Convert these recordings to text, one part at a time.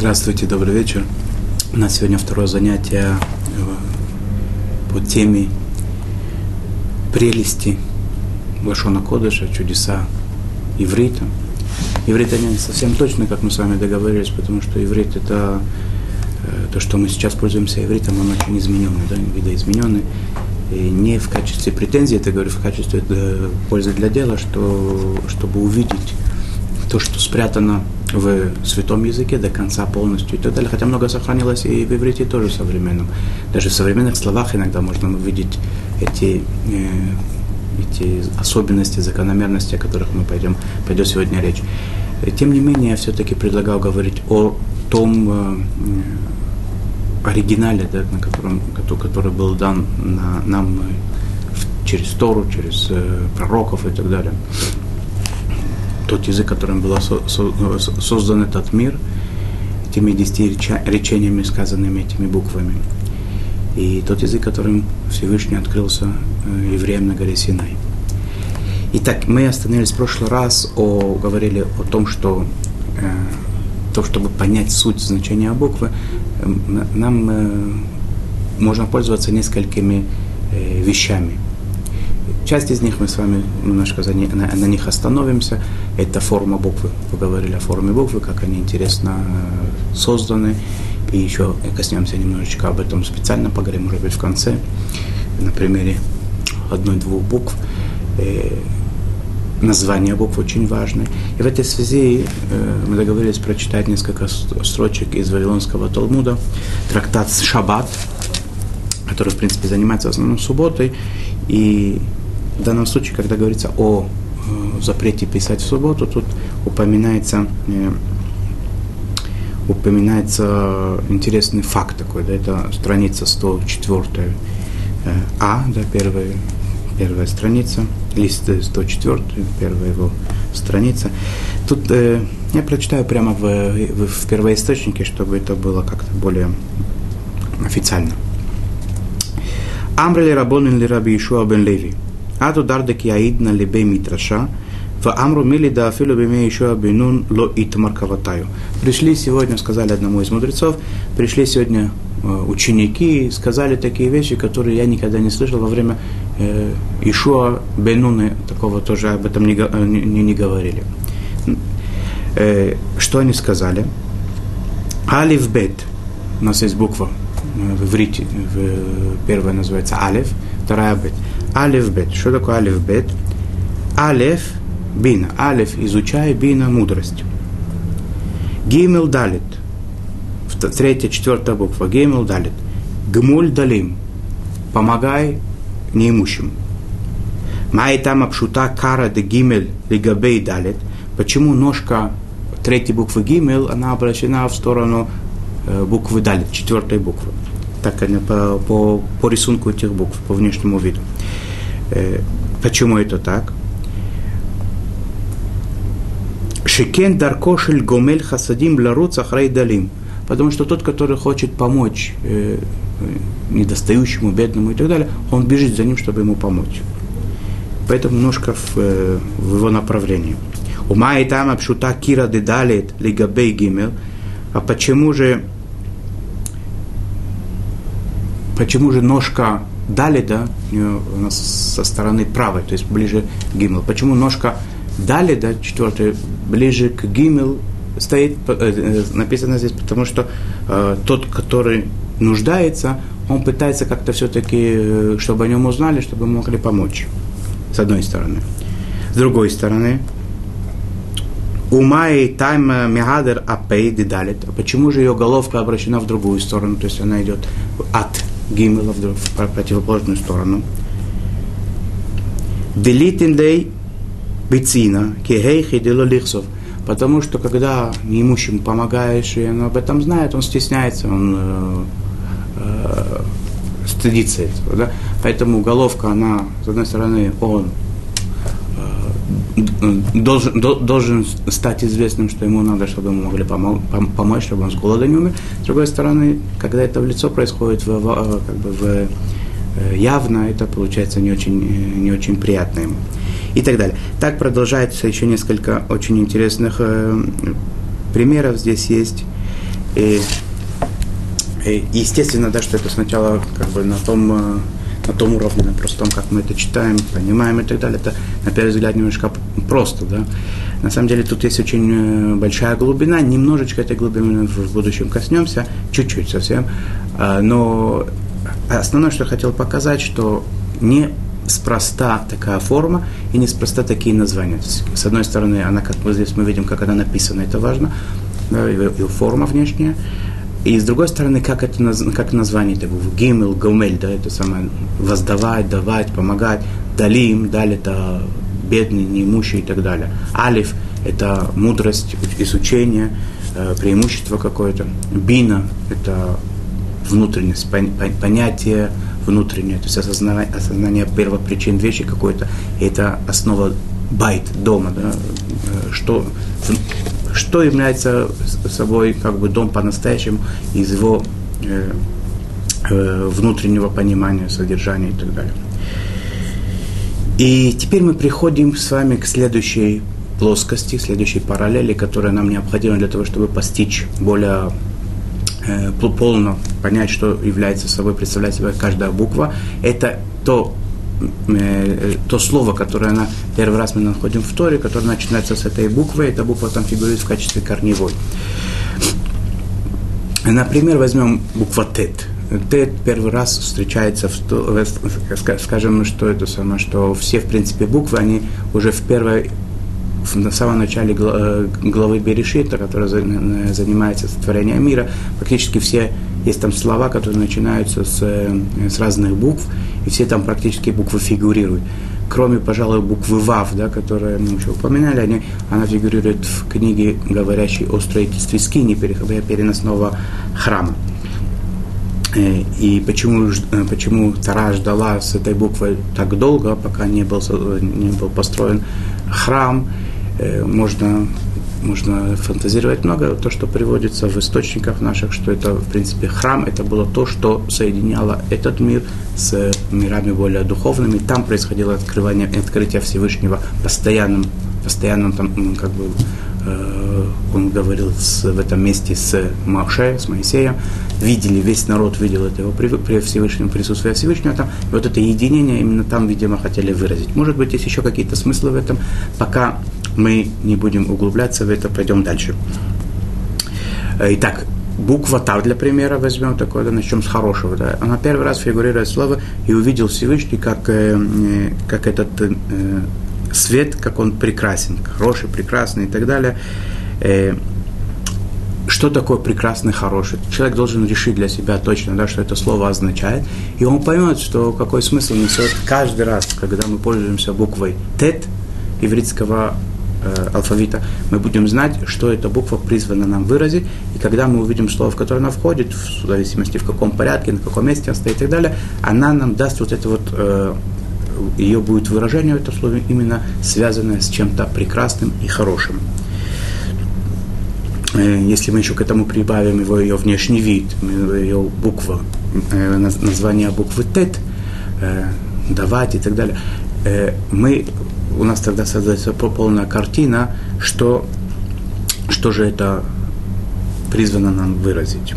Здравствуйте, добрый вечер. У нас сегодня второе занятие по теме прелести Лашона Кодыша, чудеса иврита. Иврит не совсем точно, как мы с вами договорились, потому что иврит это э, то, что мы сейчас пользуемся ивритом, он очень измененный, да, видоизмененный. И не в качестве претензии, это говорю, в качестве э, пользы для дела, что, чтобы увидеть то, что спрятано в святом языке до конца полностью и так далее. Хотя много сохранилось и в иврите тоже современном. Даже в современных словах иногда можно увидеть эти, э, эти особенности, закономерности, о которых мы пойдем, пойдет сегодня речь. Тем не менее, я все-таки предлагал говорить о том э, оригинале, да, на котором, который был дан на, нам через Тору, через э, пророков и так далее тот язык, которым был со, со, создан этот мир, этими десяти речениями, сказанными этими буквами. И тот язык, которым Всевышний открылся э, евреям на горе Синай. Итак, мы остановились в прошлый раз, о, говорили о том, что э, то, чтобы понять суть значения буквы, э, нам э, можно пользоваться несколькими э, вещами – Часть из них мы с вами немножко за на, на них остановимся. Это форма буквы. Поговорили о форме буквы, как они интересно э, созданы. И еще коснемся немножечко об этом специально, поговорим, может быть, в конце, на примере одной-двух букв. Э, название букв очень важно. И в этой связи э, мы договорились прочитать несколько строчек из Вавилонского Талмуда, трактат Шаббат, который, в принципе, занимается в основном субботой. И в данном случае, когда говорится о э, запрете писать в субботу, тут упоминается, э, упоминается интересный факт такой, да, это страница 104 э, А, да, первая, первая страница, лист 104, первая его страница. Тут э, я прочитаю прямо в, в, в первоисточнике, чтобы это было как-то более официально. Амрли Рабонин ли Раби Ишуа бен Леви. Яидна лебе митраша, в Амру мили да афилу беме еще абинун ло итмаркаватаю. Пришли сегодня, сказали одному из мудрецов, пришли сегодня ученики и сказали такие вещи, которые я никогда не слышал во время э, Ишуа Бенуны, такого тоже об этом не, не, не говорили. Э, что они сказали? Алиф бет. У нас есть буква в иврите, в, первая называется алиф, вторая бет. Алиф бет. Что такое алиф бет? Алиф бина. Алиф изучай, бина мудрость. Гимел далит. Третья, четвертая буква. Гимел далит. Гмуль далим. Помогай неимущим. Май там обшута кара де гимель лигабей далит. Почему ножка третьей буквы гимел, она обращена в сторону э, буквы далит, четвертой буквы так они по, по, по рисунку этих букв, по внешнему виду. Э, почему это так? Шикен даркошель гомель хасадим ларуц далим. Потому что тот, который хочет помочь э, недостающему, бедному и так далее, он бежит за ним, чтобы ему помочь. Поэтому немножко в, э, в его направлении. Ума и там обшута кира дедалит лигабей гимел. А почему же Почему же ножка дали, да, у нас со стороны правой, то есть ближе к гимел? Почему ножка дали, да, четвертая, ближе к гимел стоит, э, э, написано здесь, потому что э, тот, который нуждается, он пытается как-то все-таки, э, чтобы о нем узнали, чтобы могли помочь, с одной стороны. С другой стороны, Умай тайм мегадер апей дедалит. Почему же ее головка обращена в другую сторону, то есть она идет от Гимела в противоположную сторону. Делитин лей бицина, хидело лихсов. Потому что когда неимущим помогаешь, и он об этом знает, он стесняется, он э, э, стыдится этого. Да? Поэтому головка, она, с одной стороны, он должен, должен стать известным, что ему надо, чтобы ему могли помочь, чтобы он с голода не умер. С другой стороны, когда это в лицо происходит, в, в, как бы в, э, явно, это получается не очень, э, не очень приятно ему. И так далее. Так продолжается еще несколько очень интересных э, примеров здесь есть. И, и естественно, да, что это сначала как бы на том, э, на том уровне, на простом, как мы это читаем, понимаем и так далее. Это, на первый взгляд, немножко просто, да. На самом деле тут есть очень э, большая глубина, немножечко этой глубины в будущем коснемся, чуть-чуть совсем. А, но основное, что я хотел показать, что не спроста такая форма и неспроста такие названия. С одной стороны, она, как вот здесь мы видим, как она написана, это важно, да, и, форма внешняя. И с другой стороны, как это как название это гимел, гомель, да, это самое воздавать, давать, помогать, далим, даль это бедный, неимущий и так далее. Алиф – это мудрость, изучение, э, преимущество какое-то. Бина – это внутренность, понятие, внутреннее, то есть осознание, осознание первопричин вещи какой-то, это основа байт дома, да, э, что, что является собой как бы дом по-настоящему из его э, э, внутреннего понимания, содержания и так далее. И теперь мы приходим с вами к следующей плоскости, следующей параллели, которая нам необходима для того, чтобы постичь более э, полно понять, что является собой, представляет собой каждая буква, это то, э, то слово, которое на первый раз мы находим в Торе, которое начинается с этой буквы, эта буква там фигурирует в качестве корневой. Например, возьмем буква Тет. Тет первый раз встречается в, скажем, что это самое, что все, в принципе, буквы, они уже в первой на самом начале э, главы Берешита, которая занимается сотворением мира, практически все, есть там слова, которые начинаются с, э, с разных букв, и все там практически буквы фигурируют. Кроме, пожалуй, буквы ВАВ, да, которые мы уже упоминали, они, она фигурирует в книге, говорящей о строительстве скини, переносного храма. Э, и почему, почему Тара ждала с этой буквой так долго, пока не был, не был построен храм, Э, можно, можно фантазировать много, то, что приводится в источниках наших, что это, в принципе, храм, это было то, что соединяло этот мир с мирами более духовными. Там происходило открывание, открытие Всевышнего постоянным, постоянным там, как бы, э, он говорил с, в этом месте с Маше, с Моисеем, видели, весь народ видел это его при, Всевышнем, присутствие Всевышнего там, и вот это единение именно там, видимо, хотели выразить. Может быть, есть еще какие-то смыслы в этом, пока мы не будем углубляться в это, пойдем дальше. Итак, буква Тав для примера возьмем такое, да, начнем с хорошего. Да. Она первый раз фигурирует слово и увидел Всевышний, как, э, как этот э, свет, как он прекрасен, хороший, прекрасный и так далее. Э, что такое прекрасный, хороший? Человек должен решить для себя точно, да, что это слово означает, и он поймет, что какой смысл несет каждый раз, когда мы пользуемся буквой Тет еврейского э, алфавита, мы будем знать, что эта буква призвана нам выразить, и когда мы увидим слово, в которое она входит, в зависимости в каком порядке, на каком месте она стоит и так далее, она нам даст вот это вот, э, ее будет выражение, это слово именно связанное с чем-то прекрасным и хорошим. Э, если мы еще к этому прибавим его ее внешний вид, ее буква, э, название буквы ТЭТ, э, давать и так далее, мы у нас тогда создается полная картина, что, что же это призвано нам выразить.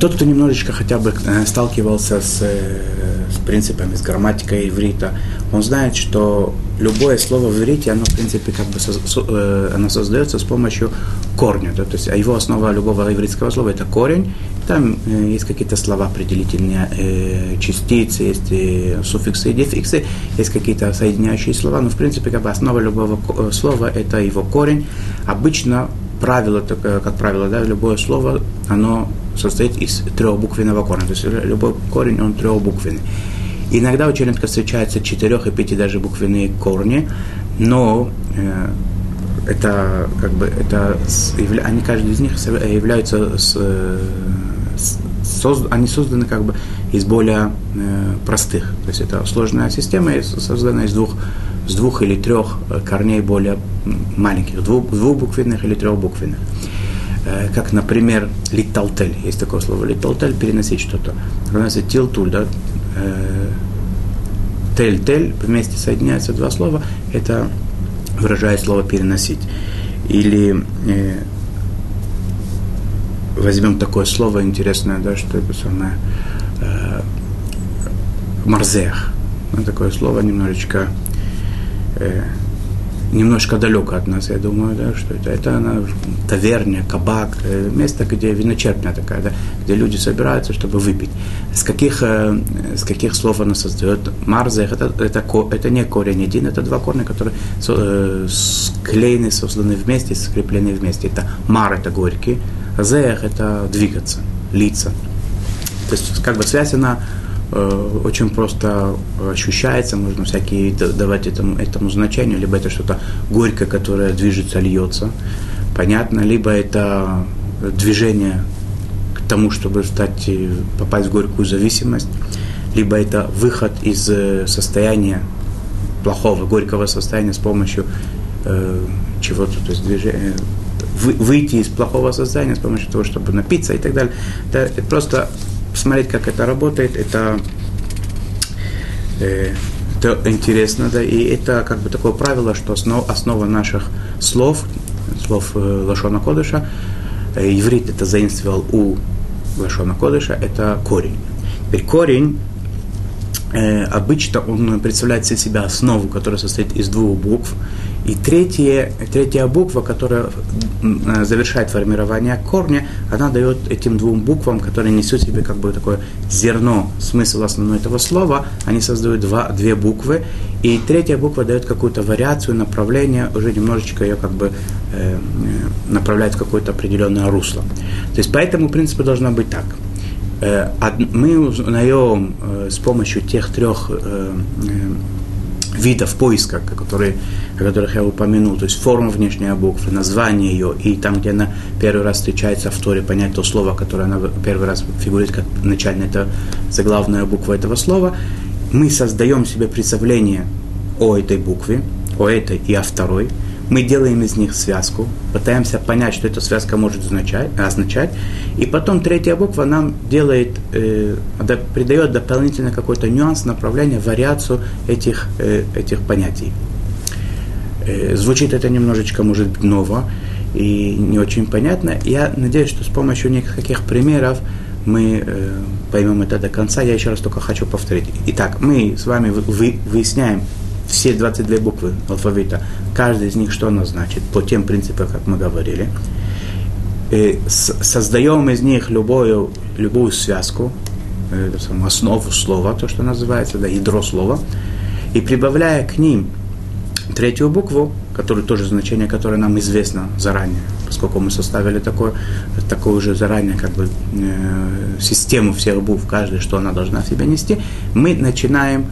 Тот, кто немножечко хотя бы э, сталкивался с, э, с принципами, с грамматикой иврита, он знает, что любое слово в иврите, оно, в принципе, как бы со, э, оно создается с помощью корня. Да? То есть, а его основа любого ивритского слова – это корень. Там есть какие-то слова определительные, э, частицы, есть э, суффиксы и дефиксы, есть какие-то соединяющие слова, но, в принципе, как бы основа любого слова – это его корень. Обычно правило, как правило, да, любое слово, оно состоит из трехбуквенного корня. То есть любой корень, он трехбуквенный. Иногда очень редко встречаются четырех и пяти даже буквенные корни, но э, это как бы это они каждый из них являются с, с, созд, они созданы как бы из более э, простых. То есть это сложная система, создана из двух с двух или трех э, корней более маленьких, двух, двухбуквенных или трехбуквенных. Э, как, например, литалтель. Есть такое слово литалтель, переносить что-то. Равняется тилтуль, да? Э, тель-тель, вместе соединяются два слова, это выражает слово переносить. Или э, возьмем такое слово интересное, да, что это самое э, марзех. Ну, такое слово немножечко э, немножко далеко от нас, я думаю, да, что это, это она, таверня, кабак, э, место, где виночерпня такая, да, где люди собираются, чтобы выпить. С каких, э, с каких слов она создает? Марзех, это, это, это не корень один, это два корня, которые э, склеены, созданы вместе, скреплены вместе. Это мар, это горький, зех, это двигаться, лица. То есть, как бы связь, она очень просто ощущается, можно всякие давать этому, этому значению, либо это что-то горькое, которое движется, льется, понятно, либо это движение к тому, чтобы стать, э, попасть в горькую зависимость, либо это выход из э, состояния плохого, горького состояния с помощью э, чего-то, то есть движения, вы, выйти из плохого состояния с помощью того, чтобы напиться и так далее. Это просто посмотреть, как это работает, это, э, это интересно, да, и это как бы такое правило, что основ, основа наших слов, слов э, Лашона Кодыша, э, иврит это заимствовал у Лашона Кодыша, это корень. Теперь корень обычно он представляет из себя основу, которая состоит из двух букв, и третья, третья буква, которая завершает формирование корня, она дает этим двум буквам, которые несут себе как бы такое зерно, смысл основной этого слова, они создают два, две буквы, и третья буква дает какую-то вариацию, направление, уже немножечко ее как бы э, направляет в какое-то определенное русло. То есть по этому принципу должно быть так. Э, мы узнаем э, с помощью тех трех э, видов поиска, которые, о которых я упомянул, то есть форма внешней буквы, название ее, и там, где она первый раз встречается в Торе, понять то слово, которое она первый раз фигурирует как начальная, это заглавная буква этого слова, мы создаем себе представление о этой букве, о этой и о второй, мы делаем из них связку, пытаемся понять, что эта связка может означать, означать и потом третья буква нам делает, э, придает дополнительно какой-то нюанс, направление, вариацию этих, э, этих понятий. Э, звучит это немножечко, может быть, ново и не очень понятно. Я надеюсь, что с помощью нескольких примеров мы э, поймем это до конца. Я еще раз только хочу повторить. Итак, мы с вами вы, выясняем, все 22 буквы алфавита, каждая из них что она значит, по тем принципам, как мы говорили. И создаем из них любую, любую связку, э, основу слова, то, что называется, да, ядро слова, и прибавляя к ним третью букву, которую тоже значение, которое нам известно заранее, поскольку мы составили такое, такую же заранее как бы, э, систему всех букв, каждой, что она должна в себя нести, мы начинаем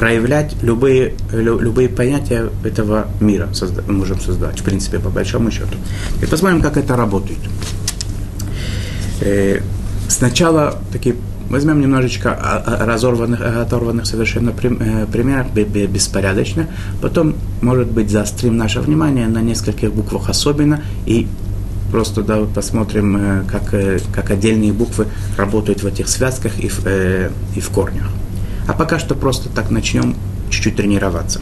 проявлять любые, любые понятия этого мира созда, можем создать, в принципе, по большому счету. И посмотрим, как это работает. Э, сначала такие возьмем немножечко разорванных, оторванных совершенно э, примеров, беспорядочно, потом, может быть, заострим наше внимание на нескольких буквах особенно, и просто да, посмотрим, э, как, как отдельные буквы работают в этих связках и в, и в корнях. А пока что просто так начнем чуть-чуть тренироваться.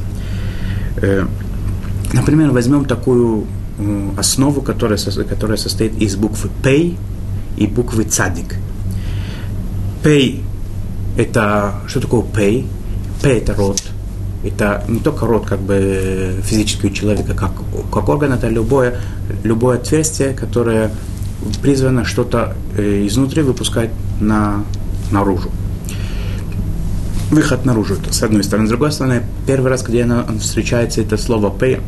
Э, например, возьмем такую э, основу, которая, которая состоит из буквы «пей» и буквы «цадик». «Пей» – это... Что такое «пей»? «Пей» – это рот. Это не только рот как бы физического человека, как, как орган, это любое, любое отверстие, которое призвано что-то э, изнутри выпускать на, наружу выход наружу, с одной стороны. С другой стороны, первый раз, где она встречается это слово «пей»,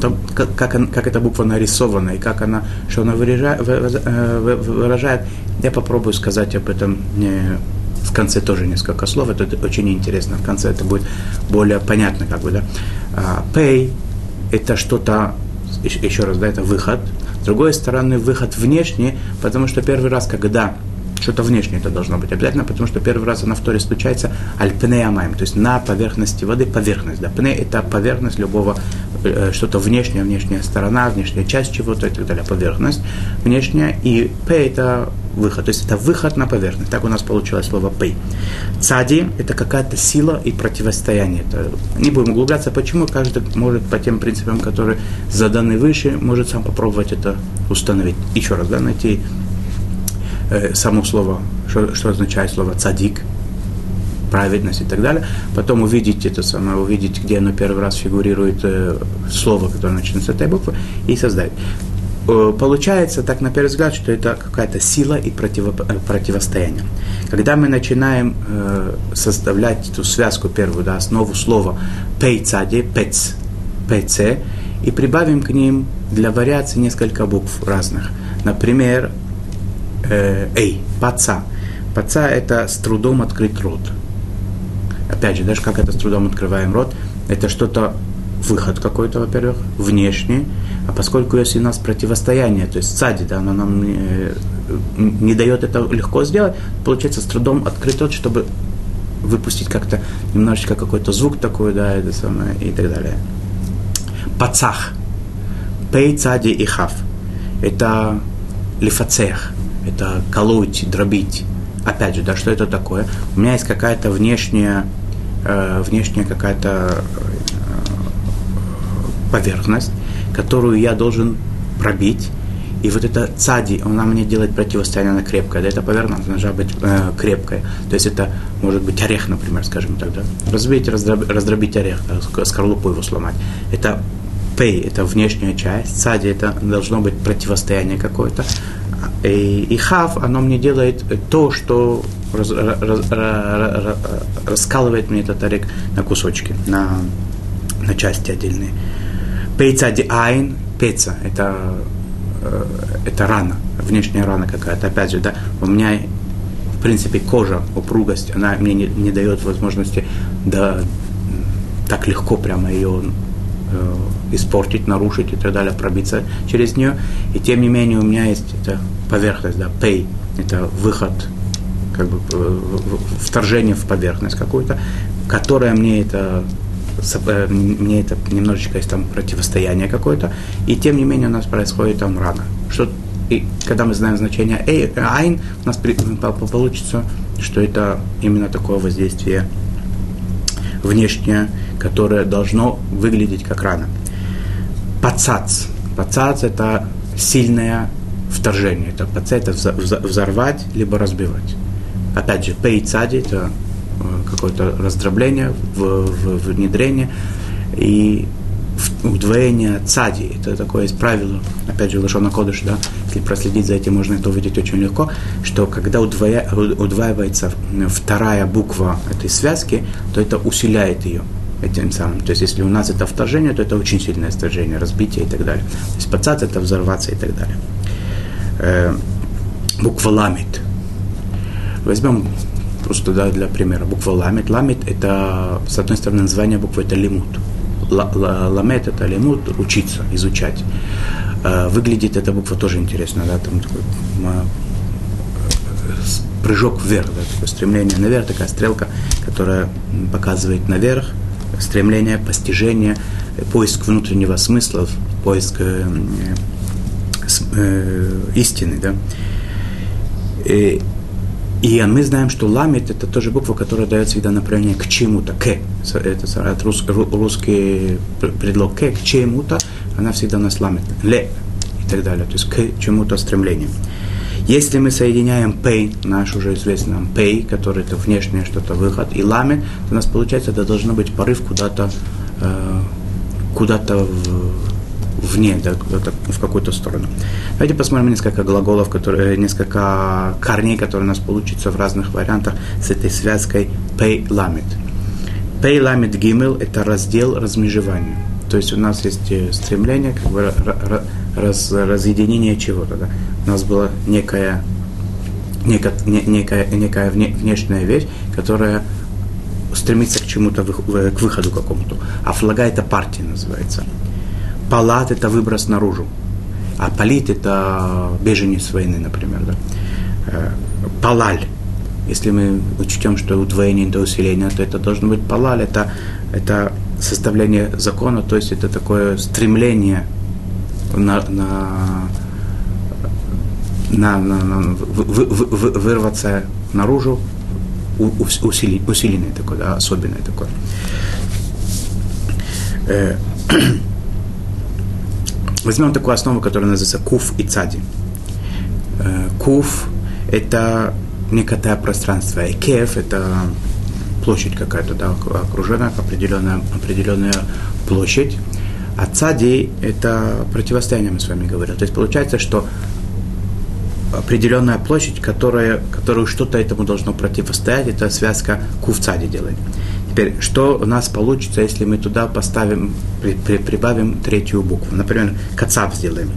то, как, как, как эта буква нарисована и как она, что она выражает, э, выражает, я попробую сказать об этом не, в конце тоже несколько слов, это очень интересно, в конце это будет более понятно, как бы, да. А, pay – это что-то, еще раз, да, это выход. С другой стороны, выход внешний, потому что первый раз, когда что-то внешнее это должно быть обязательно, потому что первый раз она в Торе случается альпнеямайм, то есть на поверхности воды, поверхность. Да. Пне – это поверхность любого э, что-то внешнее, внешняя сторона, внешняя часть чего-то и так далее, поверхность внешняя, и П это выход, то есть это выход на поверхность. Так у нас получилось слово П. Цади – это какая-то сила и противостояние. Это, не будем углубляться, почему каждый может по тем принципам, которые заданы выше, может сам попробовать это установить. Еще раз, да, найти э, само слово, что, что означает слово цадик – праведность и так далее. Потом увидеть это самое, увидеть, где оно первый раз фигурирует, э, слово, которое начинается с этой буквы, и создать. Э, получается, так на первый взгляд, что это какая-то сила и противо, э, противостояние. Когда мы начинаем э, составлять эту связку первую, да, основу слова пейцади, пец, пц, и прибавим к ним для вариации несколько букв разных. Например, э, эй, паца. Паца – это с трудом открыть рот. Опять же, даже как это с трудом открываем рот, это что-то, выход какой-то, во-первых, внешний, а поскольку если у нас противостояние, то есть сади, да, оно нам не, не дает это легко сделать, получается с трудом открыть рот, чтобы выпустить как-то немножечко какой-то звук такой, да, это самое, и так далее. Пацах. Пей, цади и хав. Это лифацех. Это колоть, дробить опять же, да, что это такое? У меня есть какая-то внешняя, э, внешняя какая-то э, поверхность, которую я должен пробить. И вот это цади, она мне делает противостояние, она крепкая. Да, эта поверхность должна быть э, крепкая. То есть это может быть орех, например, скажем так. Да? Разбить, раздробить, раздробить орех, да, скорлупу его сломать. Это пей, это внешняя часть, цади, это должно быть противостояние какое-то. И, и хав, оно мне делает то, что раз, раз, раз, раскалывает мне этот орек на кусочки, на, на части отдельные. Пейца ди айн, пеца, это, э, это рана, внешняя рана какая-то. Опять же, да, у меня в принципе кожа, упругость, она мне не, не дает возможности да, так легко прямо ее э, испортить, нарушить и так далее, пробиться через нее. И тем не менее у меня есть эта поверхность, да, pay, это выход, как бы э, вторжение в поверхность какую-то, которая мне это э, мне это немножечко есть там противостояние какое-то, и тем не менее у нас происходит там рана. Что, и когда мы знаем значение айн, у нас получится, что это именно такое воздействие внешнее, которое должно выглядеть как рана. Пацац. Пацац – это сильное вторжение. Это пацац – это взорвать, либо разбивать. Опять же, пейцади – это э, какое-то раздробление, внедрение. И удвоение цади. Это такое есть правило, опять же, Лошона Кодыш, да, если проследить за этим, можно это увидеть очень легко, что когда удвоя, удваивается вторая буква этой связки, то это усиляет ее этим самым. То есть, если у нас это вторжение, то это очень сильное вторжение, разбитие и так далее. То есть, пацат это взорваться и так далее. Э, буква ламит. Возьмем просто да, для примера. Буква ламит. Ламит это, с одной стороны, название буквы это лимут. Ламет это лимут, учиться, изучать. Э, выглядит эта буква тоже интересно, да, там такой прыжок вверх, да, такое стремление наверх, такая стрелка, которая показывает наверх, стремление, постижение, поиск внутреннего смысла, поиск э, э, истины. Да? И, и мы знаем, что ламит это тоже буква, которая дает всегда направление к чему-то, к. Это от рус, русский предлог к, к чему-то, она всегда нас ламит. Ле и так далее. То есть к чему-то стремлению. Если мы соединяем pay, наш уже известный нам pay, который это внешнее что-то выход, и ламет, то у нас получается, это должно быть порыв куда-то э, куда-то в, вне, да, в какую-то сторону. Давайте посмотрим несколько глаголов, которые, несколько корней, которые у нас получится в разных вариантах с этой связкой pay ламет. Pay ламет гимел – это раздел размежевания. То есть у нас есть э, стремление, как бы раз, разъединение чего-то. Да? У нас была некая, некая, некая, некая внешняя вещь, которая стремится к чему-то, к выходу какому-то. А флага это партия называется. Палат это выброс наружу. А палит это беженец войны, например. Да? Э, палаль если мы учтем, что удвоение до усиления, то это должно быть палаль, это, это составление закона, то есть это такое стремление на, на, на, на, на в, в, в, вырваться наружу, усили, усиленное такое, да, особенное такое. Возьмем такую основу, которая называется куф и цади. Э, куф – это некое пространство, экеф – это площадь какая-то, да, окруженная определенная, определенная площадь. А цади – это противостояние, мы с вами говорили. То есть получается, что определенная площадь, которая, которую что-то этому должно противостоять, это связка кувцади делает. Теперь, что у нас получится, если мы туда поставим, при, при, прибавим третью букву? Например, кацап сделаем.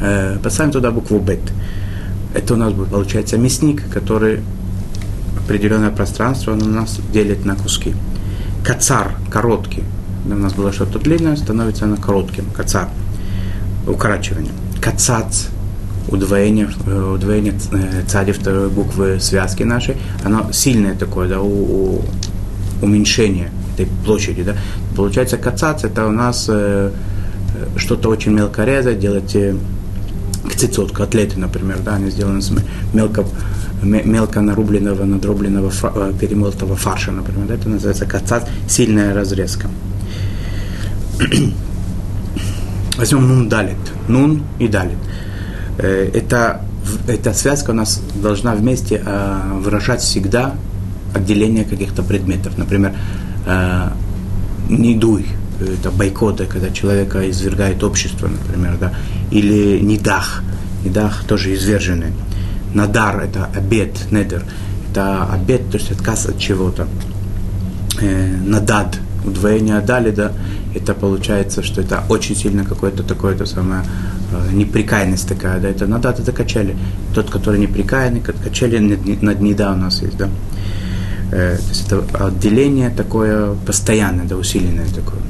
Э, поставим туда букву бет. Это у нас будет, получается, мясник, который определенное пространство он у нас делит на куски. Кацар, короткий. У нас было что-то длинное, становится на коротким. Кацар, укорачивание. Кацац, удвоение, э, удвоение э, цади второй буквы связки нашей, оно сильное такое, да, у, у, уменьшение этой площади, да. Получается, кацац это у нас э, э что-то очень мелко резать, делать э, кцицот, котлеты, например, да, они сделаны с мелко, мелко нарубленного, надробленного, перемолотого фарша, например, да, это называется кацац, сильная разрезка. Возьмем нун далит, нун и далит. Э, это, эта связка у нас должна вместе э, выражать всегда отделение каких-то предметов. Например, э, не дуй, это бойкоты, когда человека извергает общество, например, да, или недах, недах тоже изверженный. Надар – это обед, недер, это обед, то есть отказ от чего-то. надад, удвоение далида, это получается, что это очень сильно какое-то такое-то самое Э, неприкаянность такая, да, это надо это качели. Тот, который неприкаянный, качели над, над неда у нас есть, да. Э, то есть это отделение такое постоянное, да, усиленное такое.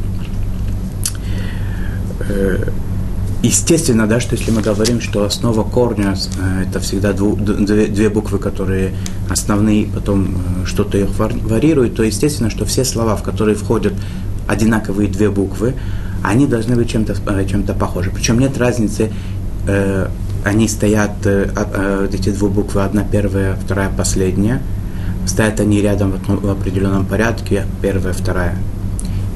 Э, естественно, да, что если мы говорим, что основа корня э, это всегда дву, две, две буквы, которые основные, потом что-то их варьирует, то естественно, что все слова, в которые входят одинаковые две буквы, они должны быть чем-то чем похожи. Причем нет разницы, э, они стоят, э, э, эти две буквы, одна первая, вторая последняя, стоят они рядом в, определенном порядке, первая, вторая.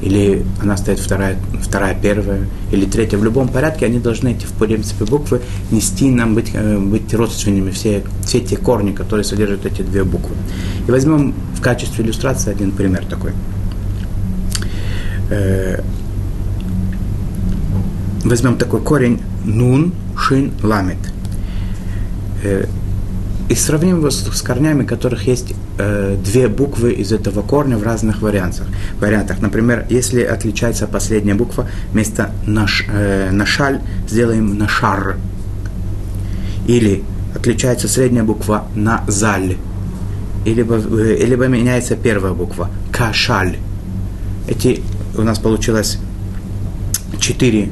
Или она стоит вторая, вторая, первая, или третья. В любом порядке они должны, эти, в принципе, буквы нести нам, быть, э, быть родственными, все, все те корни, которые содержат эти две буквы. И возьмем в качестве иллюстрации один пример такой. Э, возьмем такой корень нун, шин, ламит. Э, и сравним его с, с корнями, которых есть э, две буквы из этого корня в разных вариантах. вариантах. Например, если отличается последняя буква, вместо наш, э, нашаль сделаем нашар. Или отличается средняя буква на заль. Или, э, либо меняется первая буква кашаль. Эти у нас получилось четыре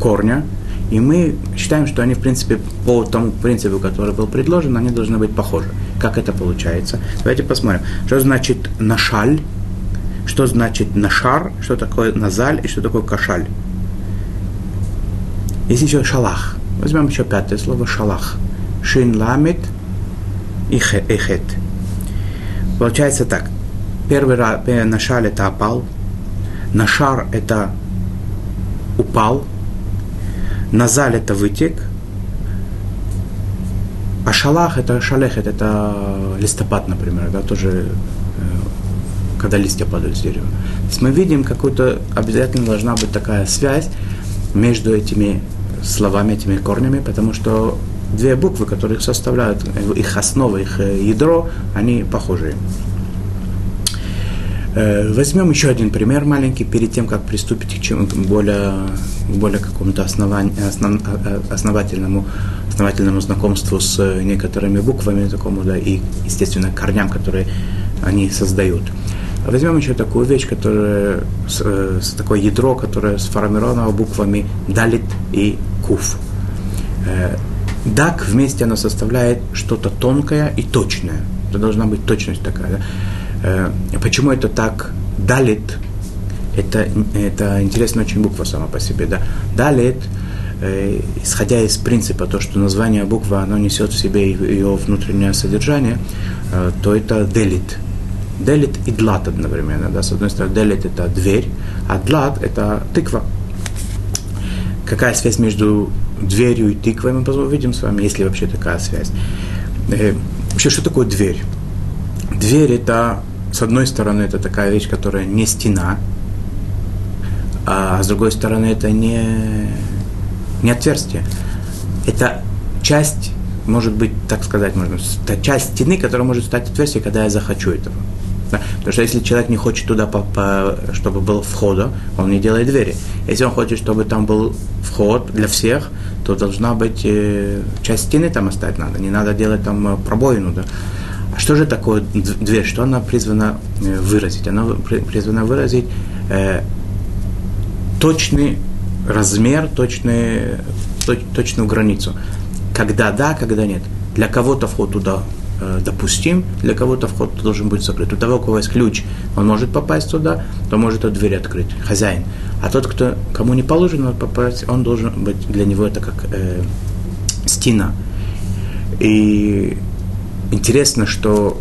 корня, и мы считаем, что они, в принципе, по тому принципу, который был предложен, они должны быть похожи. Как это получается? Давайте посмотрим. Что значит нашаль? Что значит нашар? Что такое назаль? И что такое кашаль? Есть еще шалах. Возьмем еще пятое слово шалах. Шин ламит и хет. Получается так. Первый раз, нашаль это опал. Нашар это упал – Назаль это вытек, а шалах это шалехет, это листопад, например, да, тоже э, когда листья падают с дерева. То есть мы видим какую-то, обязательно должна быть такая связь между этими словами, этими корнями, потому что две буквы, которые их составляют, их основа, их э, ядро, они похожие. Э, возьмем еще один пример маленький, перед тем, как приступить к чему более, более какому-то основанию, основ, э, основательному, основательному знакомству с некоторыми буквами, такому, да, и, естественно, корням, которые они создают. Возьмем еще такую вещь, которая, с, э, с такое ядро, которое сформировано буквами далит и куф. Дак вместе оно составляет что-то тонкое и точное – Это должна быть точность такая. Да? Э, почему это так далит? Это, это интересная очень буква сама по себе. Да? Далит, э, исходя из принципа, то, что название буквы, оно несет в себе ее внутреннее содержание, э, то это делит. Делит и длат одновременно. Да? С одной стороны, делит это дверь, а длат это тыква. Какая связь между дверью и тыквой, мы увидим с вами, если вообще такая связь. Вообще, что такое дверь? Дверь это, с одной стороны, это такая вещь, которая не стена, а с другой стороны, это не, не отверстие. Это часть, может быть, так сказать, можно, это часть стены, которая может стать отверстием, когда я захочу этого. Да? Потому что если человек не хочет туда, по, по, чтобы был входа, он не делает двери. Если он хочет, чтобы там был вход для всех, то должна быть э, часть стены там оставить надо. Не надо делать там э, пробоину. Да? Что же такое дверь? Что она призвана э, выразить? Она призвана выразить э, точный размер, точный, точ, точную границу. Когда да, когда нет. Для кого-то вход туда Э, допустим, для кого-то вход должен быть закрыт. У того, у кого есть ключ, он может попасть туда, то может эту дверь открыть, хозяин. А тот, кто, кому не положено попасть, он должен быть, для него это как э, стена. И интересно, что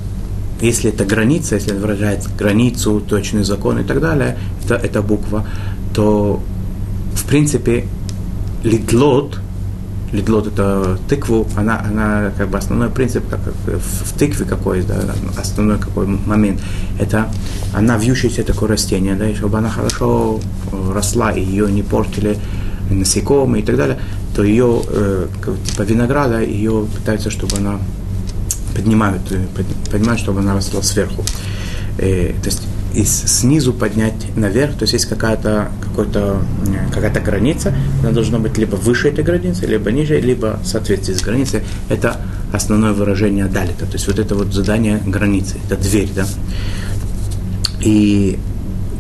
если это граница, если это выражает границу, точный закон и так далее, это, это буква, то в принципе литлот, лидлот это тыкву, она, она как бы основной принцип, как в тыкве какой, да, основной какой момент, это она вьющееся такое растение, да, и чтобы она хорошо э, росла, и ее не портили насекомые и так далее, то ее, э, типа винограда, ее пытаются, чтобы она поднимают, э, поднимают, чтобы она росла сверху. Э, то есть и снизу поднять наверх, то есть есть какая-то какая-то какая-то граница, она должна быть либо выше этой границы, либо ниже, либо в соответствии с границей. Это основное выражение далита, то есть вот это вот задание границы, это дверь, да. И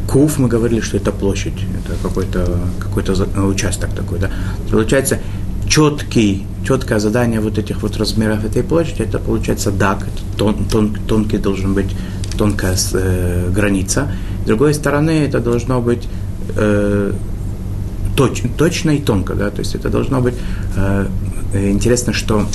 Куф мы говорили, что это площадь, это какой-то какой участок такой, да. Получается, четкий, четкое задание вот этих вот размеров этой площади, это получается дак, это тон, тон, тонкий должен быть тонкая э, граница. С другой стороны, это должно быть э, точ, точно и тонко, да, то есть это должно быть э, интересно, что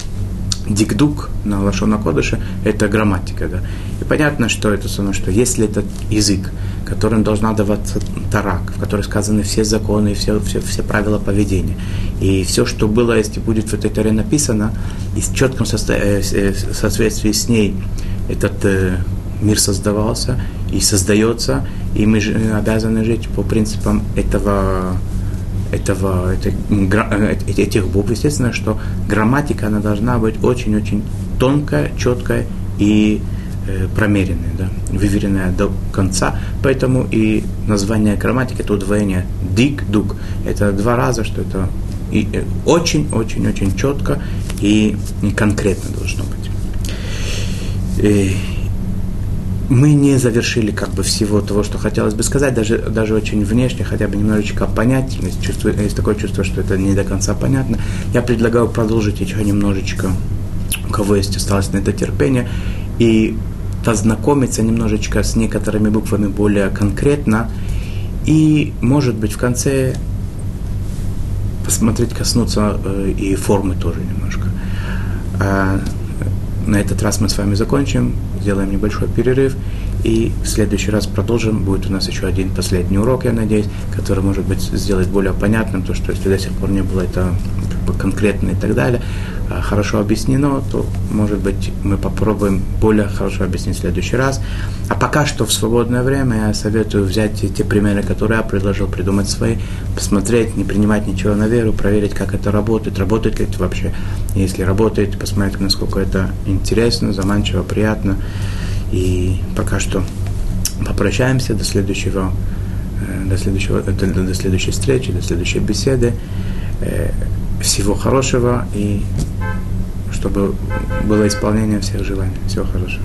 дикдук на лашона кодыше – это грамматика, да. И понятно, что это что если этот язык, которым должна даваться тарак, в котором сказаны все законы, все, все, все правила поведения, и все, что было, если будет в этой таре написано, и в четком э, э, соответствии с ней этот э, мир создавался и создается, и мы обязаны жить по принципам этого, этого, э, этих букв. Естественно, что грамматика, она должна быть очень-очень тонкая, четкая и э, промеренная, да, выверенная до конца. Поэтому и название грамматики это удвоение дик, дук. Это два раза, что это очень-очень-очень э, четко и конкретно должно быть. И мы не завершили как бы всего того, что хотелось бы сказать, даже, даже очень внешне, хотя бы немножечко понять. Есть, чувство, есть такое чувство, что это не до конца понятно. Я предлагаю продолжить еще немножечко, у кого есть осталось на это терпение, и познакомиться немножечко с некоторыми буквами более конкретно, и, может быть, в конце посмотреть, коснуться э, и формы тоже немножко. А, на этот раз мы с вами закончим сделаем небольшой перерыв и в следующий раз продолжим. Будет у нас еще один последний урок, я надеюсь, который, может быть, сделать более понятным, то, что если до сих пор не было это как бы конкретно и так далее, хорошо объяснено, то, может быть, мы попробуем более хорошо объяснить в следующий раз. А пока что в свободное время я советую взять те примеры, которые я предложил, придумать свои, посмотреть, не принимать ничего на веру, проверить, как это работает, работает ли это вообще. Если работает, посмотреть, насколько это интересно, заманчиво, приятно. И пока что попрощаемся до следующего, э, до, следующего, до, до следующей встречи, до следующей беседы. Э, всего хорошего и чтобы было исполнение всех желаний. Всего хорошего.